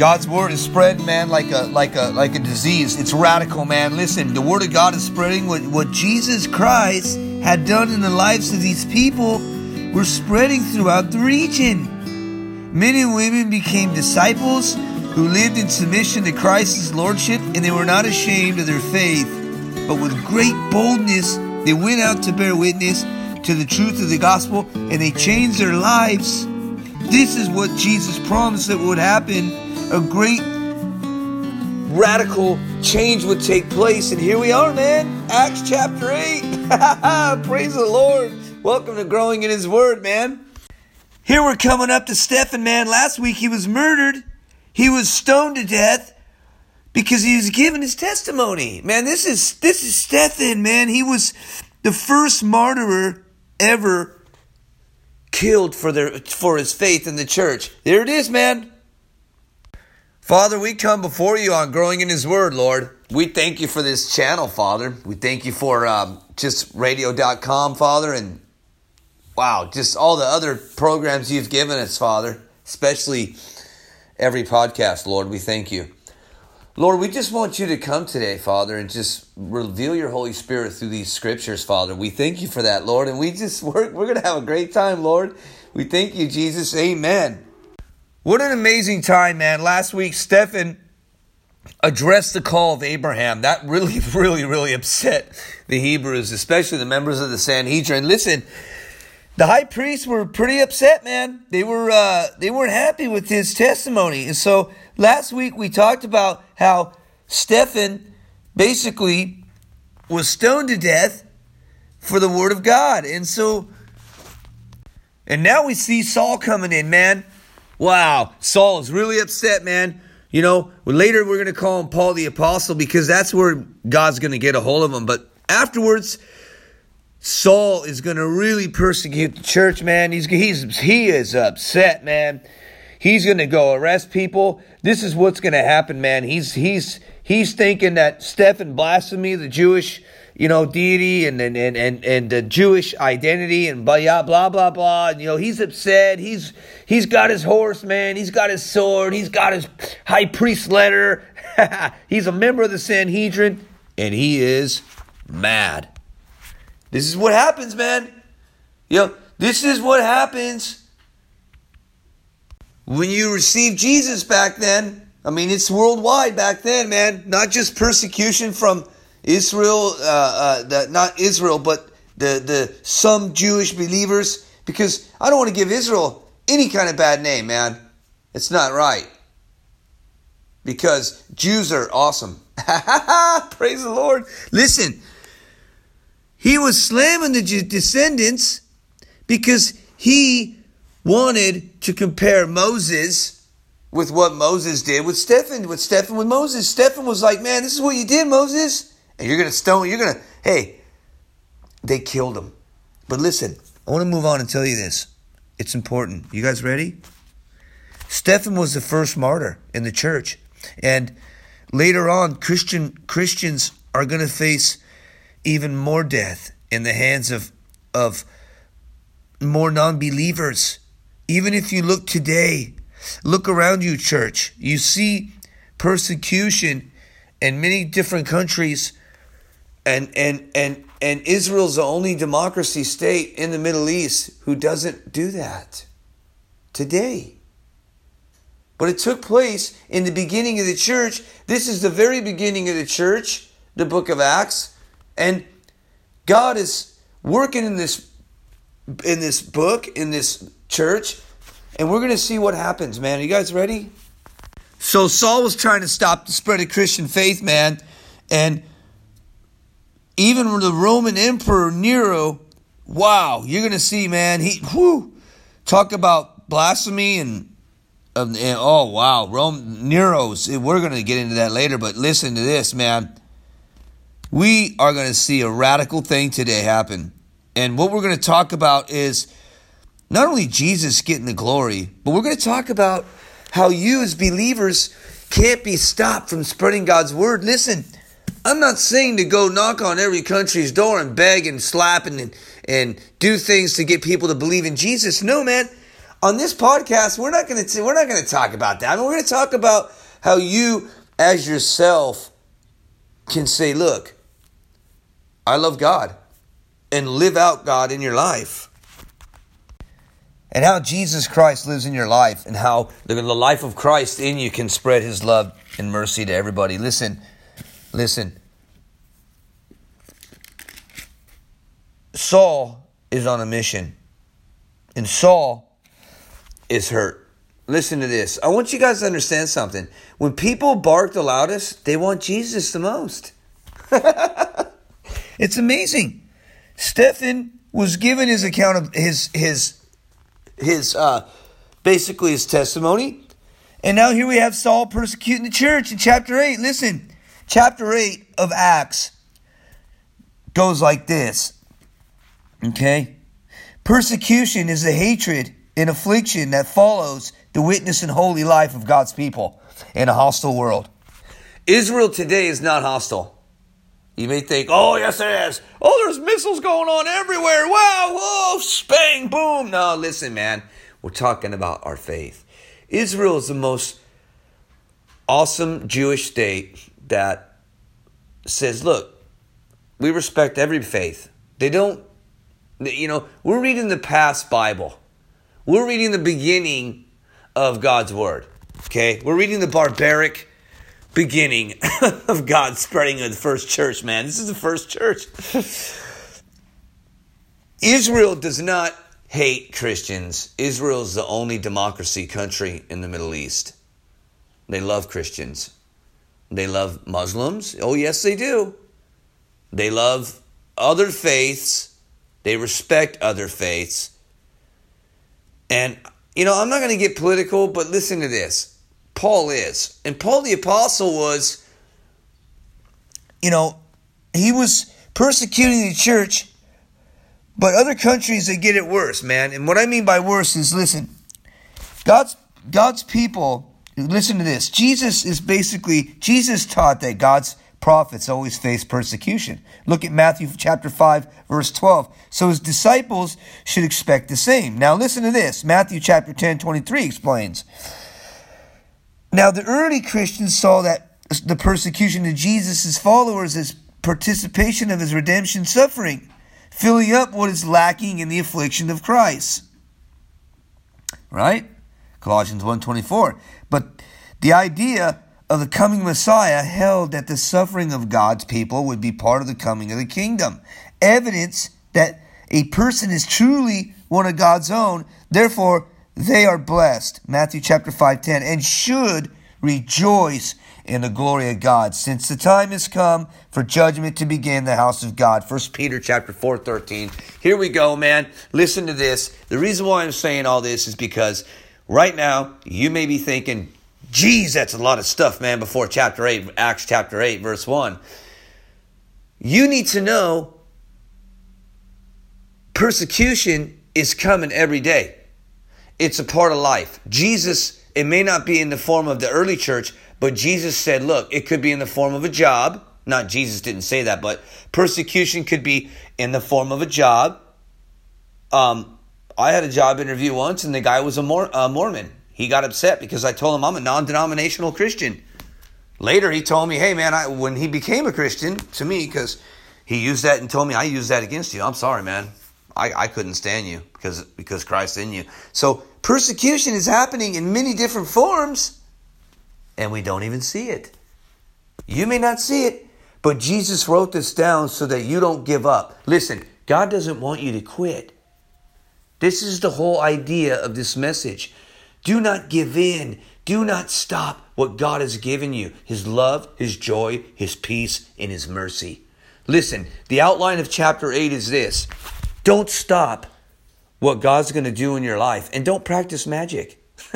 God's word is spreading, man, like a like a like a disease. It's radical, man. Listen, the word of God is spreading what, what Jesus Christ had done in the lives of these people were spreading throughout the region. Men and women became disciples who lived in submission to Christ's lordship, and they were not ashamed of their faith, but with great boldness they went out to bear witness to the truth of the gospel, and they changed their lives. This is what Jesus promised that would happen a great radical change would take place. And here we are, man. Acts chapter 8. Praise the Lord. Welcome to Growing in His Word, man. Here we're coming up to Stephen, man. Last week he was murdered, he was stoned to death because he was giving his testimony. Man, this is this is Stephen, man. He was the first martyr ever killed for their for his faith in the church. There it is, man. Father, we come before you on growing in His Word, Lord. We thank you for this channel, Father. We thank you for um, just radio.com, Father, and wow, just all the other programs you've given us, Father, especially every podcast, Lord. We thank you. Lord, we just want you to come today, Father, and just reveal your Holy Spirit through these scriptures, Father. We thank you for that, Lord, and we just, we're, we're going to have a great time, Lord. We thank you, Jesus. Amen. What an amazing time, man. Last week, Stephen addressed the call of Abraham. That really, really, really upset the Hebrews, especially the members of the Sanhedrin. Listen, the high priests were pretty upset, man. They were uh, they weren't happy with his testimony. And so last week we talked about how Stephen basically was stoned to death for the word of God. And so and now we see Saul coming in, man. Wow, Saul is really upset, man. You know, later we're going to call him Paul the Apostle because that's where God's going to get a hold of him. But afterwards, Saul is going to really persecute the church, man. He's, he's, he is upset, man. He's going to go arrest people. This is what's going to happen, man. He's, he's, he's thinking that Stephen blasphemy, the Jewish you know, deity and and and and, and the Jewish identity and blah blah blah blah. And, you know, he's upset. He's he's got his horse, man. He's got his sword. He's got his high priest letter. he's a member of the Sanhedrin, and he is mad. This is what happens, man. You know, this is what happens when you receive Jesus back then. I mean, it's worldwide back then, man. Not just persecution from Israel, uh, uh, the, not Israel, but the, the some Jewish believers, because I don't want to give Israel any kind of bad name, man. It's not right. Because Jews are awesome. Praise the Lord. Listen, he was slamming the descendants because he wanted to compare Moses with what Moses did with Stephen, with Stephen with Moses. Stephen was like, man, this is what you did, Moses and you're to stone, you're to, hey, they killed him. But listen, I want to move on and tell you this. It's important. You guys ready? Stephen was the first martyr in the church. And later on, Christian Christians are going to face even more death in the hands of, of more non believers. Even if you look today, look around you, church, you see persecution in many different countries and and and and Israel's the only democracy state in the Middle East who doesn't do that today. But it took place in the beginning of the church. This is the very beginning of the church, the book of Acts, and God is working in this in this book in this church, and we're going to see what happens, man. Are you guys ready? So Saul was trying to stop the spread of Christian faith, man, and even the Roman Emperor Nero, wow, you're going to see, man, he, whoo, talk about blasphemy and, um, and oh, wow, Rome, Nero's, we're going to get into that later, but listen to this, man. We are going to see a radical thing today happen. And what we're going to talk about is not only Jesus getting the glory, but we're going to talk about how you as believers can't be stopped from spreading God's word. Listen, I'm not saying to go knock on every country's door and beg and slap and, and do things to get people to believe in Jesus. No, man. on this podcast, we're not going to we're not going to talk about that. I mean, we're going to talk about how you, as yourself, can say, "Look, I love God," and live out God in your life. And how Jesus Christ lives in your life, and how the life of Christ in you can spread His love and mercy to everybody. Listen, listen. Saul is on a mission, and Saul is hurt. Listen to this. I want you guys to understand something. When people bark the loudest, they want Jesus the most. it's amazing. Stephen was given his account of his his his uh basically his testimony. And now here we have Saul persecuting the church in chapter 8. Listen, chapter 8 of Acts goes like this. Okay? Persecution is the hatred and affliction that follows the witness and holy life of God's people in a hostile world. Israel today is not hostile. You may think, oh, yes, it is. Oh, there's missiles going on everywhere. Wow, whoa, spang, boom. No, listen, man. We're talking about our faith. Israel is the most awesome Jewish state that says, look, we respect every faith. They don't, you know, we're reading the past Bible. We're reading the beginning of God's word. Okay? We're reading the barbaric beginning of God spreading of the first church, man. This is the first church. Israel does not hate Christians. Israel is the only democracy country in the Middle East. They love Christians. They love Muslims. Oh, yes, they do. They love other faiths. They respect other faiths. And, you know, I'm not going to get political, but listen to this. Paul is. And Paul the Apostle was, you know, he was persecuting the church, but other countries, they get it worse, man. And what I mean by worse is listen, God's, God's people, listen to this. Jesus is basically, Jesus taught that God's prophets always face persecution. Look at Matthew chapter 5 verse 12. So his disciples should expect the same. Now listen to this. Matthew chapter 10 23 explains. Now the early Christians saw that the persecution of Jesus' followers as participation of his redemption suffering, filling up what is lacking in the affliction of Christ. Right? Colossians 1:24. But the idea of the coming Messiah held that the suffering of God's people would be part of the coming of the kingdom. Evidence that a person is truly one of God's own, therefore they are blessed. Matthew chapter 5:10 and should rejoice in the glory of God, since the time has come for judgment to begin the house of God. First Peter chapter 4 13. Here we go, man. Listen to this. The reason why I'm saying all this is because right now you may be thinking, Geez, that's a lot of stuff, man, before chapter 8, Acts chapter 8, verse 1. You need to know persecution is coming every day. It's a part of life. Jesus, it may not be in the form of the early church, but Jesus said, look, it could be in the form of a job. Not Jesus didn't say that, but persecution could be in the form of a job. Um, I had a job interview once, and the guy was a, Mor- a Mormon. He got upset because I told him I'm a non denominational Christian. Later, he told me, hey, man, I, when he became a Christian, to me, because he used that and told me I used that against you. I'm sorry, man. I, I couldn't stand you because, because Christ in you. So persecution is happening in many different forms, and we don't even see it. You may not see it, but Jesus wrote this down so that you don't give up. Listen, God doesn't want you to quit. This is the whole idea of this message. Do not give in. Do not stop what God has given you His love, His joy, His peace, and His mercy. Listen, the outline of chapter 8 is this don't stop what God's going to do in your life, and don't practice magic.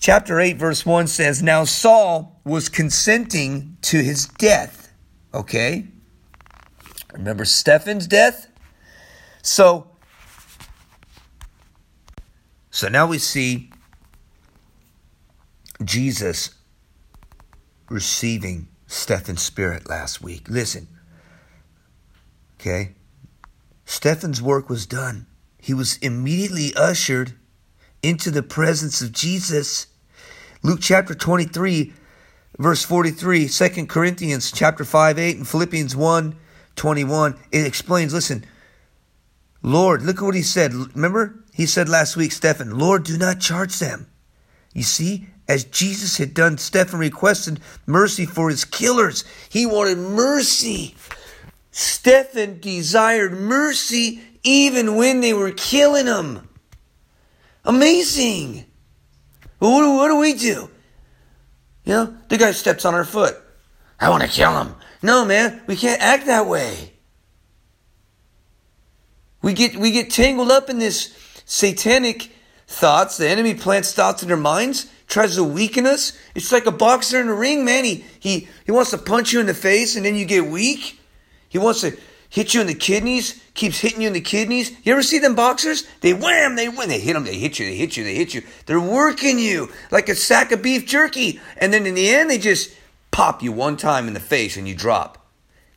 chapter 8, verse 1 says, Now Saul was consenting to his death. Okay? Remember Stephen's death? So, so now we see Jesus receiving Stephen's spirit last week. Listen, okay? Stephen's work was done. he was immediately ushered into the presence of Jesus. Luke chapter 23, verse 43, 2 Corinthians chapter 5, 8, and Philippians 1, 21, it explains, listen, Lord, look at what he said. Remember? He said last week, Stephen, Lord, do not charge them. You see, as Jesus had done, Stephen requested mercy for his killers. He wanted mercy. Stephen desired mercy even when they were killing him. Amazing. What, do, what do we do? You know, the guy steps on our foot. I want to kill him. No, man, we can't act that way. We get we get tangled up in this satanic thoughts. The enemy plants thoughts in our minds, tries to weaken us. It's like a boxer in a ring, man. He he he wants to punch you in the face and then you get weak. He wants to hit you in the kidneys, keeps hitting you in the kidneys. You ever see them boxers? They wham, they win, they hit them, they hit you, they hit you, they hit you. They're working you like a sack of beef jerky. And then in the end, they just pop you one time in the face and you drop.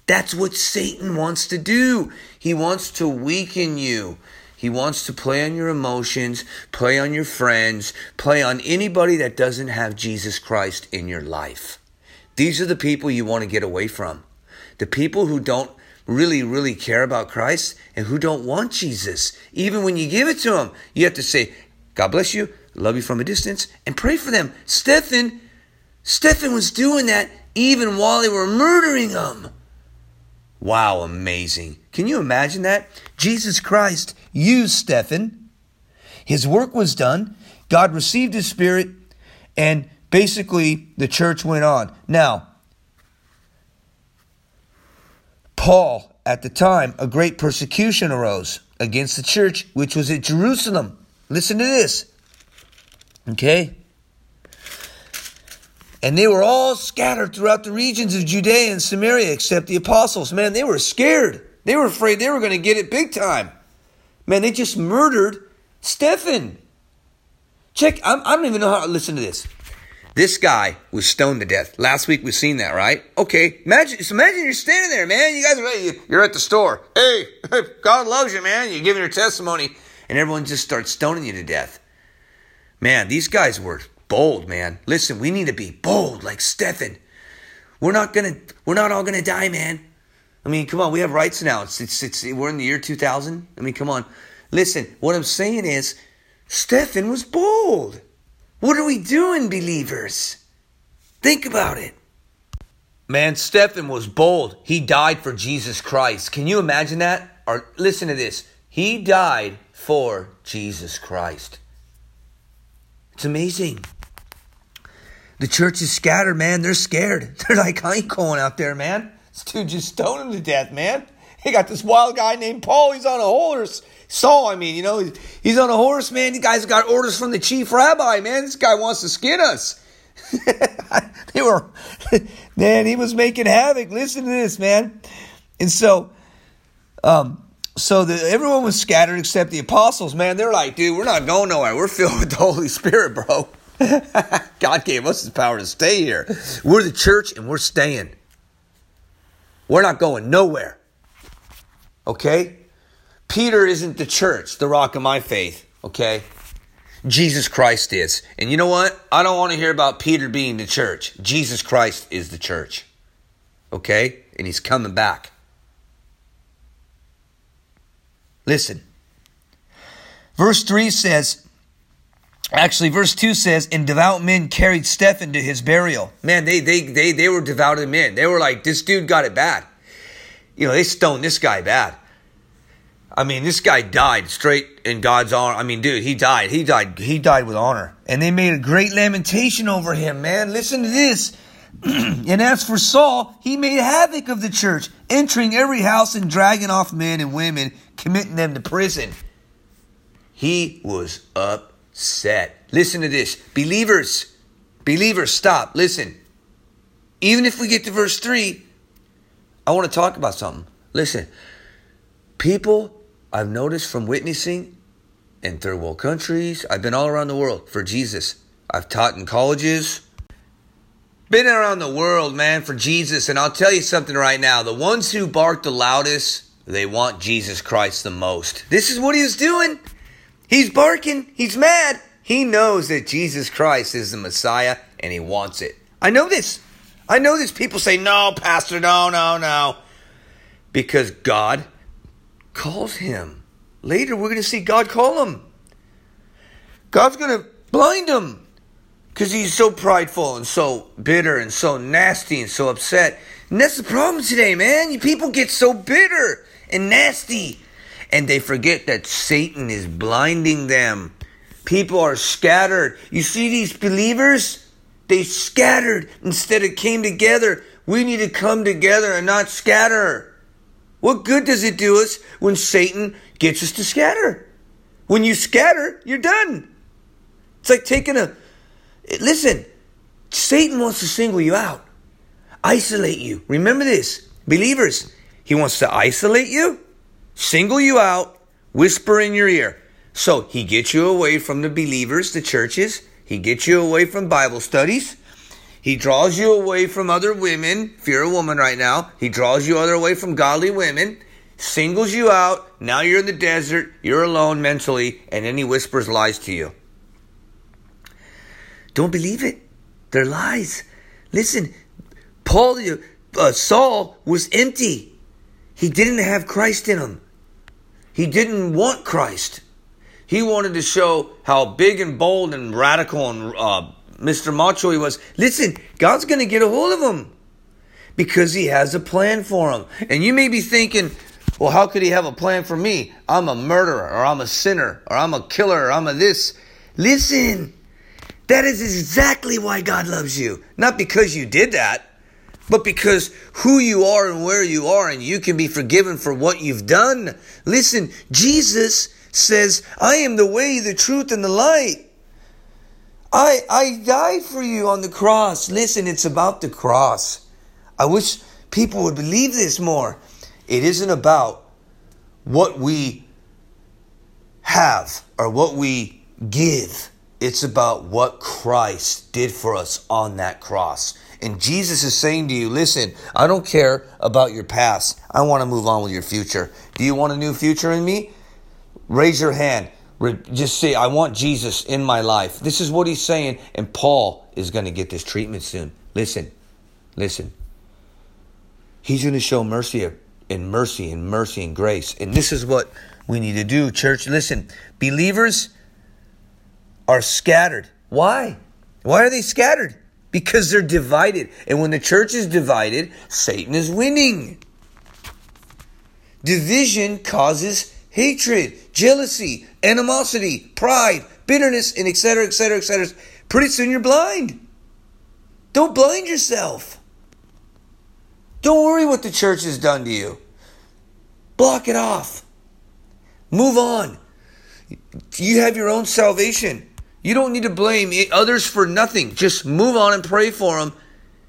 That's what Satan wants to do. He wants to weaken you. He wants to play on your emotions, play on your friends, play on anybody that doesn't have Jesus Christ in your life. These are the people you want to get away from. The people who don't really, really care about Christ and who don't want Jesus. Even when you give it to them, you have to say, God bless you, love you from a distance, and pray for them. Stephen Stephen was doing that even while they were murdering him. Wow, amazing. Can you imagine that? Jesus Christ used Stephen. His work was done. God received his spirit, and basically the church went on. Now, Paul, at the time, a great persecution arose against the church which was at Jerusalem. Listen to this. Okay? And they were all scattered throughout the regions of Judea and Samaria except the apostles. Man, they were scared. They were afraid they were going to get it big time. Man, they just murdered Stephen. Check, I'm, I do not even know how to listen to this. This guy was stoned to death. Last week we've seen that, right? Okay, imagine, so imagine you're standing there, man. You guys are you're at the store. Hey, God loves you, man. You're giving your testimony, and everyone just starts stoning you to death. Man, these guys were bold, man. Listen, we need to be bold like Stephen. We're not gonna, we're not all gonna die, man. I mean, come on, we have rights now. It's, it's, it's, we're in the year 2000. I mean, come on. Listen, what I'm saying is, Stephen was bold. What are we doing, believers? Think about it. Man, Stephen was bold. He died for Jesus Christ. Can you imagine that? Or listen to this. He died for Jesus Christ. It's amazing. The church is scattered, man. They're scared. They're like, I ain't going out there, man. This dude just stoned him to death, man. He got this wild guy named Paul. He's on a horse. Saul, I mean, you know, he's on a horse, man. The guy's got orders from the chief rabbi, man. This guy wants to skin us. they were, man, he was making havoc. Listen to this, man. And so, um, so the, everyone was scattered except the apostles, man. They're like, dude, we're not going nowhere. We're filled with the Holy Spirit, bro. God gave us the power to stay here. We're the church and we're staying. We're not going nowhere. Okay? Peter isn't the church, the rock of my faith. Okay? Jesus Christ is. And you know what? I don't want to hear about Peter being the church. Jesus Christ is the church. Okay? And he's coming back. Listen. Verse 3 says, actually, verse 2 says, and devout men carried Stephen to his burial. Man, they, they, they, they were devout men. They were like, this dude got it bad. You know, they stoned this guy bad. I mean, this guy died straight in God's honor. I mean, dude, he died. He died. He died with honor. And they made a great lamentation over him, man. Listen to this. and as for Saul, he made havoc of the church, entering every house and dragging off men and women, committing them to prison. He was upset. Listen to this. Believers, believers, stop. Listen. Even if we get to verse 3, I want to talk about something. Listen. People I've noticed from witnessing in third world countries, I've been all around the world for Jesus. I've taught in colleges, been around the world, man, for Jesus. And I'll tell you something right now. The ones who bark the loudest they want Jesus Christ the most. This is what he was doing. He's barking. He's mad. He knows that Jesus Christ is the Messiah and he wants it. I know this. I know this. People say, no, Pastor, no, no, no. Because God calls him. Later, we're going to see God call him. God's going to blind him because he's so prideful and so bitter and so nasty and so upset. And that's the problem today, man. You people get so bitter and nasty and they forget that Satan is blinding them. People are scattered. You see these believers? They scattered instead of came together. We need to come together and not scatter. What good does it do us when Satan gets us to scatter? When you scatter, you're done. It's like taking a. Listen, Satan wants to single you out, isolate you. Remember this, believers. He wants to isolate you, single you out, whisper in your ear. So he gets you away from the believers, the churches. He gets you away from Bible studies. He draws you away from other women. If you're a woman right now, he draws you other away from godly women, singles you out. Now you're in the desert, you're alone mentally, and then he whispers lies to you. Don't believe it. They're lies. Listen, Paul, uh, Saul was empty. He didn't have Christ in him. He didn't want Christ. He wanted to show how big and bold and radical and uh, Mr. Macho he was. Listen, God's going to get a hold of him because he has a plan for him. And you may be thinking, well, how could he have a plan for me? I'm a murderer or I'm a sinner or I'm a killer or I'm a this. Listen, that is exactly why God loves you. Not because you did that but because who you are and where you are, and you can be forgiven for what you've done. Listen, Jesus says, I am the way, the truth, and the light. I, I died for you on the cross. Listen, it's about the cross. I wish people would believe this more. It isn't about what we have or what we give. It's about what Christ did for us on that cross. And Jesus is saying to you, listen, I don't care about your past. I want to move on with your future. Do you want a new future in me? Raise your hand. Just say, I want Jesus in my life. This is what he's saying. And Paul is going to get this treatment soon. Listen, listen. He's going to show mercy and mercy and mercy and grace. And this is what we need to do, church. Listen, believers are scattered. Why? Why are they scattered? Because they're divided. And when the church is divided, Satan is winning. Division causes hatred, jealousy, animosity, pride, bitterness, and etc., etc., etc. Pretty soon you're blind. Don't blind yourself. Don't worry what the church has done to you. Block it off. Move on. You have your own salvation. You don't need to blame others for nothing. Just move on and pray for them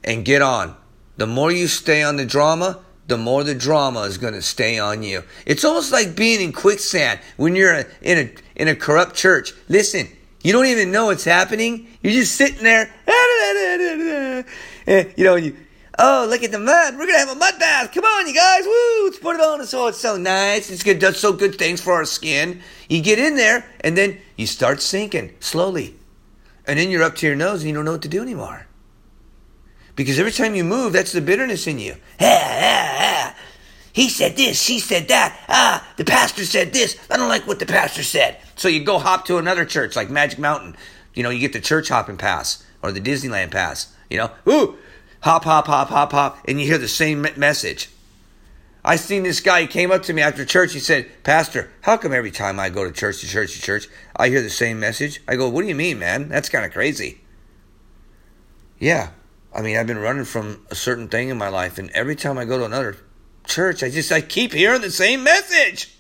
and get on. The more you stay on the drama, the more the drama is going to stay on you. It's almost like being in quicksand when you're in a in a corrupt church. Listen, you don't even know what's happening. You're just sitting there, you know. You, oh, look at the mud. We're gonna have a mud bath. Come on, you guys. Woo! Let's put it on. It's oh, it's so nice. It's good. Does so good things for our skin. You get in there, and then you start sinking slowly. And then you're up to your nose and you don't know what to do anymore. Because every time you move, that's the bitterness in you. He said this, she said that. Ah, the pastor said this. I don't like what the pastor said. So you go hop to another church like Magic Mountain. You know, you get the church hopping pass or the Disneyland pass. You know, ooh, hop, hop, hop, hop, hop, and you hear the same message. I seen this guy. He came up to me after church. He said, "Pastor, how come every time I go to church to church to church, I hear the same message?" I go, "What do you mean, man? That's kind of crazy." Yeah, I mean, I've been running from a certain thing in my life, and every time I go to another church, I just I keep hearing the same message.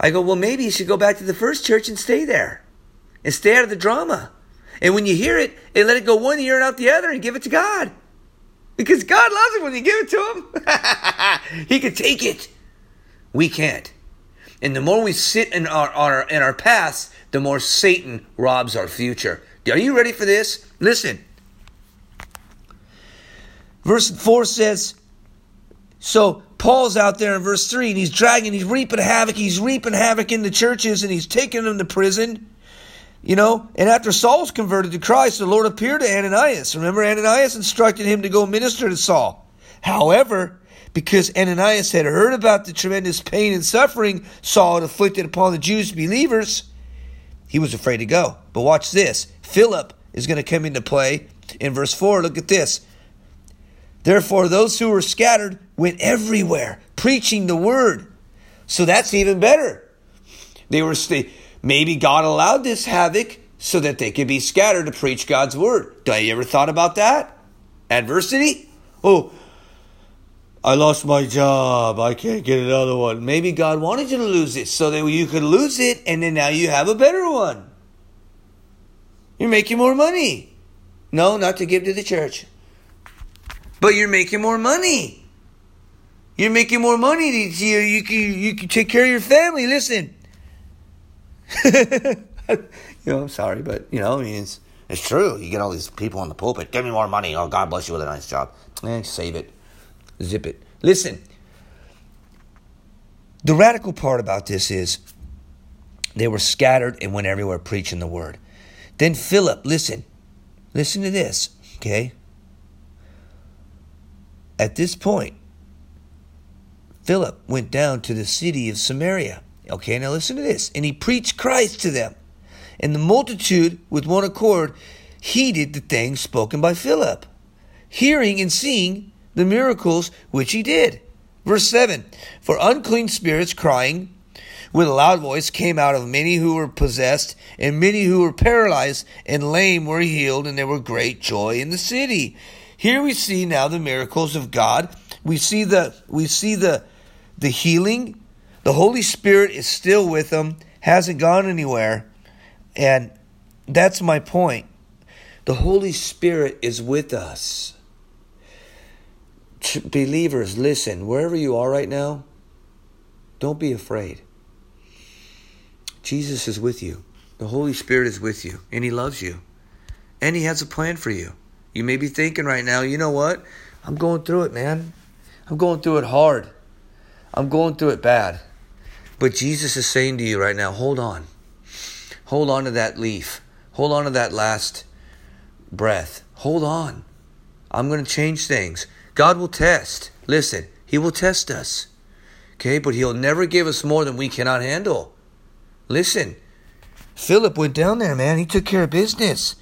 I go, well, maybe you should go back to the first church and stay there, and stay out of the drama. And when you hear it, and let it go one ear and out the other, and give it to God. Because God loves it when you give it to Him. he can take it. We can't. And the more we sit in our, our in our past, the more Satan robs our future. Are you ready for this? Listen. Verse 4 says, So Paul's out there in verse 3 and he's dragging, he's reaping havoc, he's reaping havoc in the churches and he's taking them to prison. You know, and after Saul's converted to Christ, the Lord appeared to Ananias. Remember, Ananias instructed him to go minister to Saul. However, because Ananias had heard about the tremendous pain and suffering Saul had inflicted upon the Jewish believers, he was afraid to go. But watch this Philip is going to come into play in verse 4. Look at this. Therefore, those who were scattered went everywhere, preaching the word. So that's even better. They were maybe God allowed this havoc so that they could be scattered to preach God's word. Do you ever thought about that? Adversity? Oh, I lost my job. I can't get another one. Maybe God wanted you to lose it so that you could lose it and then now you have a better one. You're making more money. No, not to give to the church but you're making more money. You're making more money. You, you, can, you can take care of your family. Listen. you know, I'm sorry, but, you know, I mean, it's, it's true. You get all these people in the pulpit. Give me more money. Oh, God bless you with a nice job. Eh, save it. Zip it. Listen. The radical part about this is they were scattered and went everywhere preaching the word. Then Philip, listen. Listen to this, okay? At this point, Philip went down to the city of Samaria. Okay, now listen to this. And he preached Christ to them. And the multitude, with one accord, heeded the things spoken by Philip, hearing and seeing the miracles which he did. Verse 7 For unclean spirits crying with a loud voice came out of many who were possessed, and many who were paralyzed and lame were healed, and there were great joy in the city. Here we see now the miracles of God. We see the we see the the healing. The Holy Spirit is still with them, hasn't gone anywhere. And that's my point. The Holy Spirit is with us. Believers, listen, wherever you are right now, don't be afraid. Jesus is with you. The Holy Spirit is with you, and He loves you. And He has a plan for you. You may be thinking right now, you know what? I'm going through it, man. I'm going through it hard. I'm going through it bad. But Jesus is saying to you right now, hold on. Hold on to that leaf. Hold on to that last breath. Hold on. I'm going to change things. God will test. Listen, He will test us. Okay, but He'll never give us more than we cannot handle. Listen, Philip went down there, man. He took care of business.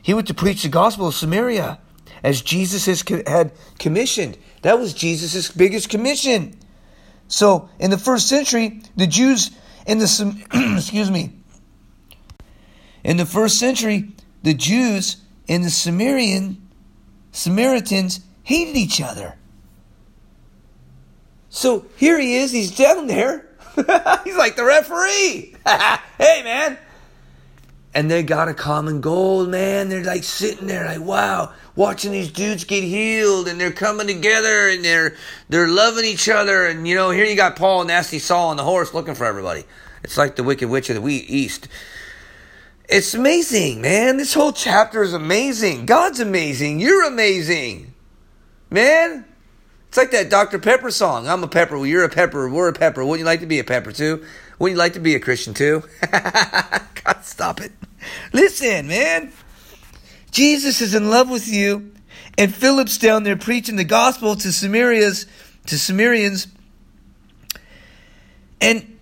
He went to preach the gospel of Samaria as Jesus had commissioned. That was Jesus' biggest commission. So, in the first century, the Jews in the excuse me, in the first century, the Jews and the Sumerian Samaritans hated each other. So here he is, he's down there. he's like the referee. hey man, and they got a common goal, man. They're like sitting there, like, wow, watching these dudes get healed, and they're coming together, and they're they're loving each other, and you know, here you got Paul and Nasty Saul on the horse looking for everybody. It's like the Wicked Witch of the East. It's amazing, man. This whole chapter is amazing. God's amazing. You're amazing, man. It's like that Dr. Pepper song. I'm a pepper. You're a pepper. We're a pepper. Wouldn't you like to be a pepper too? Wouldn't you like to be a Christian too? God, stop it. Listen, man. Jesus is in love with you, and Philip's down there preaching the gospel to Samarians, to Samaritans, and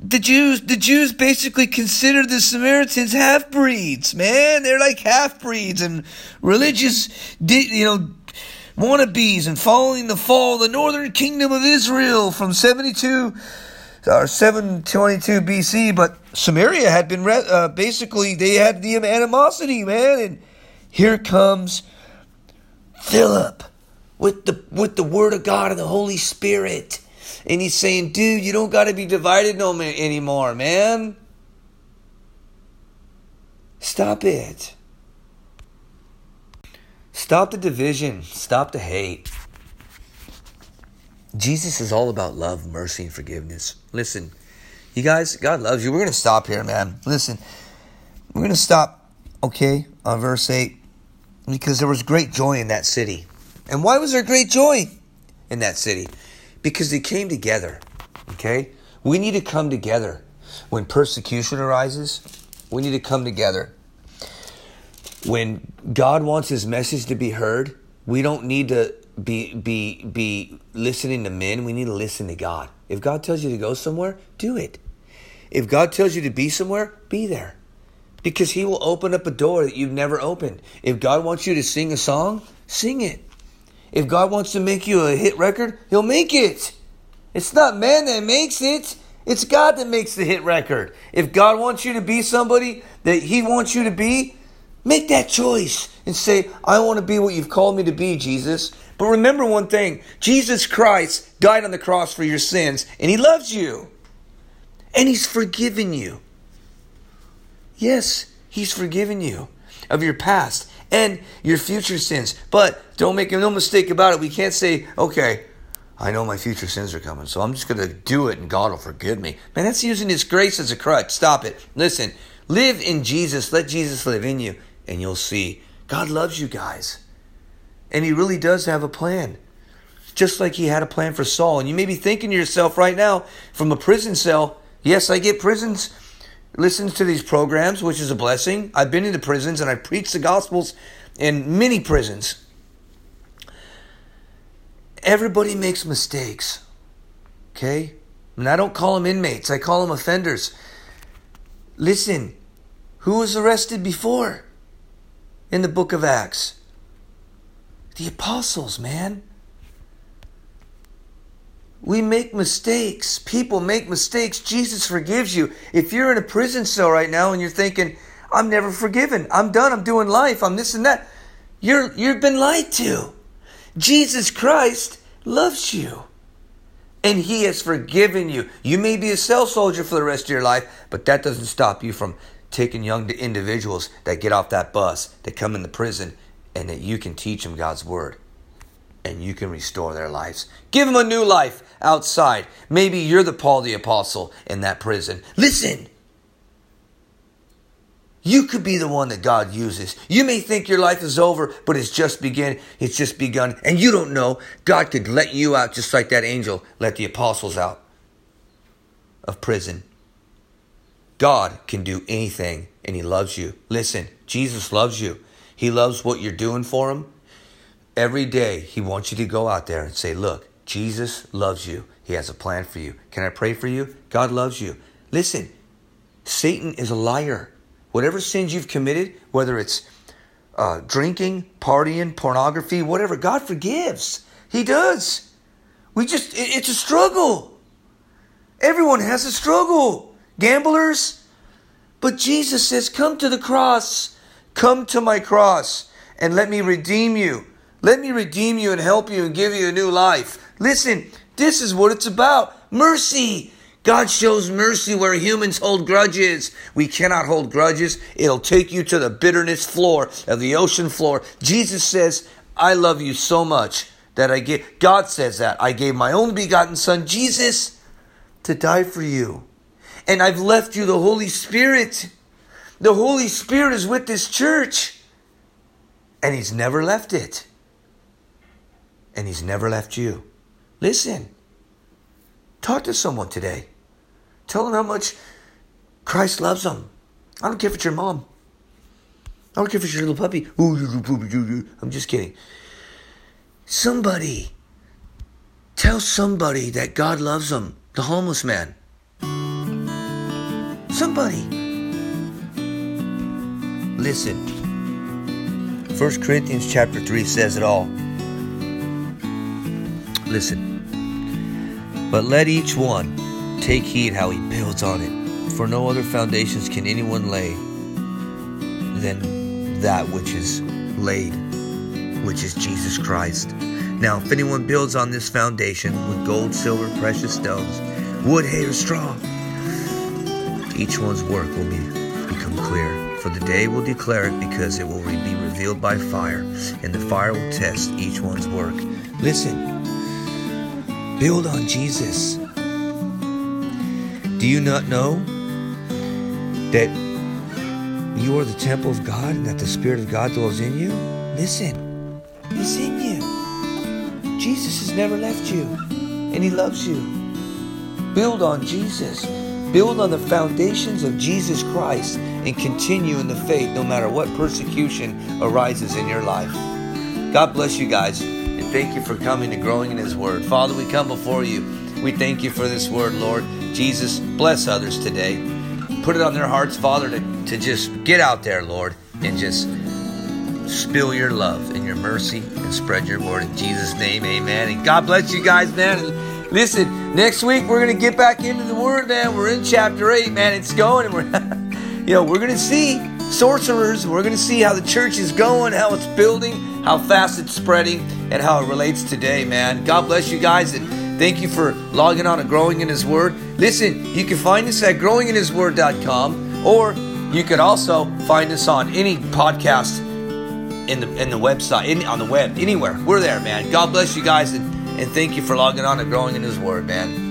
the Jews, the Jews basically consider the Samaritans half breeds, man. They're like half breeds and religious, you know, wannabes and following the fall of the northern kingdom of Israel from 72 or 722 BC, but Samaria had been uh, basically they had the animosity, man, and here comes Philip with the with the word of God and the Holy Spirit, and he's saying, "Dude, you don't got to be divided no man, anymore, man. Stop it. Stop the division. Stop the hate." Jesus is all about love, mercy, and forgiveness. Listen, you guys, God loves you. We're going to stop here, man. Listen, we're going to stop, okay, on verse 8, because there was great joy in that city. And why was there great joy in that city? because they came together. Okay? We need to come together. When persecution arises, we need to come together. When God wants his message to be heard, we don't need to be be be listening to men. We need to listen to God. If God tells you to go somewhere, do it. If God tells you to be somewhere, be there. Because he will open up a door that you've never opened. If God wants you to sing a song, sing it. If God wants to make you a hit record, he'll make it. It's not man that makes it. It's God that makes the hit record. If God wants you to be somebody that he wants you to be, make that choice and say, I want to be what you've called me to be, Jesus. But remember one thing Jesus Christ died on the cross for your sins, and he loves you. And he's forgiven you. Yes, he's forgiven you of your past and your future sins. But don't make no mistake about it. We can't say, okay, I know my future sins are coming, so I'm just going to do it and God will forgive me. Man, that's using His grace as a crutch. Stop it. Listen, live in Jesus. Let Jesus live in you, and you'll see God loves you guys. And He really does have a plan. Just like He had a plan for Saul. And you may be thinking to yourself right now from a prison cell, yes, I get prisons listens to these programs, which is a blessing. I've been into prisons and I preach the gospels in many prisons. Everybody makes mistakes. Okay? And I don't call them inmates, I call them offenders. Listen, who was arrested before in the book of Acts? The apostles, man. We make mistakes. People make mistakes. Jesus forgives you. If you're in a prison cell right now and you're thinking, I'm never forgiven. I'm done. I'm doing life. I'm this and that. You're, you've been lied to. Jesus Christ loves you. And he has forgiven you. You may be a cell soldier for the rest of your life, but that doesn't stop you from taking young individuals that get off that bus, that come in the prison, and that you can teach them God's word and you can restore their lives. Give them a new life outside. Maybe you're the Paul the Apostle in that prison. Listen. You could be the one that God uses. You may think your life is over, but it's just begin. It's just begun, and you don't know. God could let you out just like that angel let the apostles out of prison. God can do anything, and He loves you. Listen, Jesus loves you. He loves what you're doing for Him. Every day, He wants you to go out there and say, Look, Jesus loves you. He has a plan for you. Can I pray for you? God loves you. Listen, Satan is a liar. Whatever sins you've committed, whether it's uh, drinking, partying, pornography, whatever, God forgives. He does. We just, it, it's a struggle. Everyone has a struggle. Gamblers. But Jesus says, Come to the cross. Come to my cross and let me redeem you. Let me redeem you and help you and give you a new life. Listen, this is what it's about mercy. God shows mercy where humans hold grudges. We cannot hold grudges. It'll take you to the bitterness floor of the ocean floor. Jesus says, I love you so much that I give, God says that. I gave my own begotten Son, Jesus, to die for you. And I've left you the Holy Spirit. The Holy Spirit is with this church. And He's never left it and He's never left you. Listen. Talk to someone today. Tell them how much Christ loves them. I don't care if it's your mom. I don't care if it's your little puppy. I'm just kidding. Somebody. Tell somebody that God loves them. The homeless man. Somebody. Listen. 1 Corinthians chapter 3 says it all. Listen. But let each one take heed how he builds on it, for no other foundations can anyone lay than that which is laid, which is Jesus Christ. Now, if anyone builds on this foundation with gold, silver, precious stones, wood, hay, or straw, each one's work will be become clear. For the day will declare it because it will be revealed by fire, and the fire will test each one's work. Listen, Build on Jesus. Do you not know that you are the temple of God and that the Spirit of God dwells in you? Listen, He's in you. Jesus has never left you. And and He loves you. Build on Jesus. Build on the foundations of Jesus Christ and continue in the faith no matter what persecution arises in your life. God bless you guys and thank you for coming and growing in His Word. Father, we come before you. We thank you for this word, Lord. Jesus, bless others today. Put it on their hearts, Father, to, to just get out there, Lord, and just spill your love and your mercy and spread your word in Jesus' name. Amen. And God bless you guys, man. Listen, next week we're gonna get back into the word, man. We're in chapter eight, man. It's going, and we're you know, we're gonna see sorcerers. We're gonna see how the church is going, how it's building, how fast it's spreading, and how it relates today, man. God bless you guys and thank you for logging on and growing in his word. Listen, you can find us at growinginhisword.com or you could also find us on any podcast in the in the website, in, on the web, anywhere. We're there, man. God bless you guys, and, and thank you for logging on and growing in His Word, man.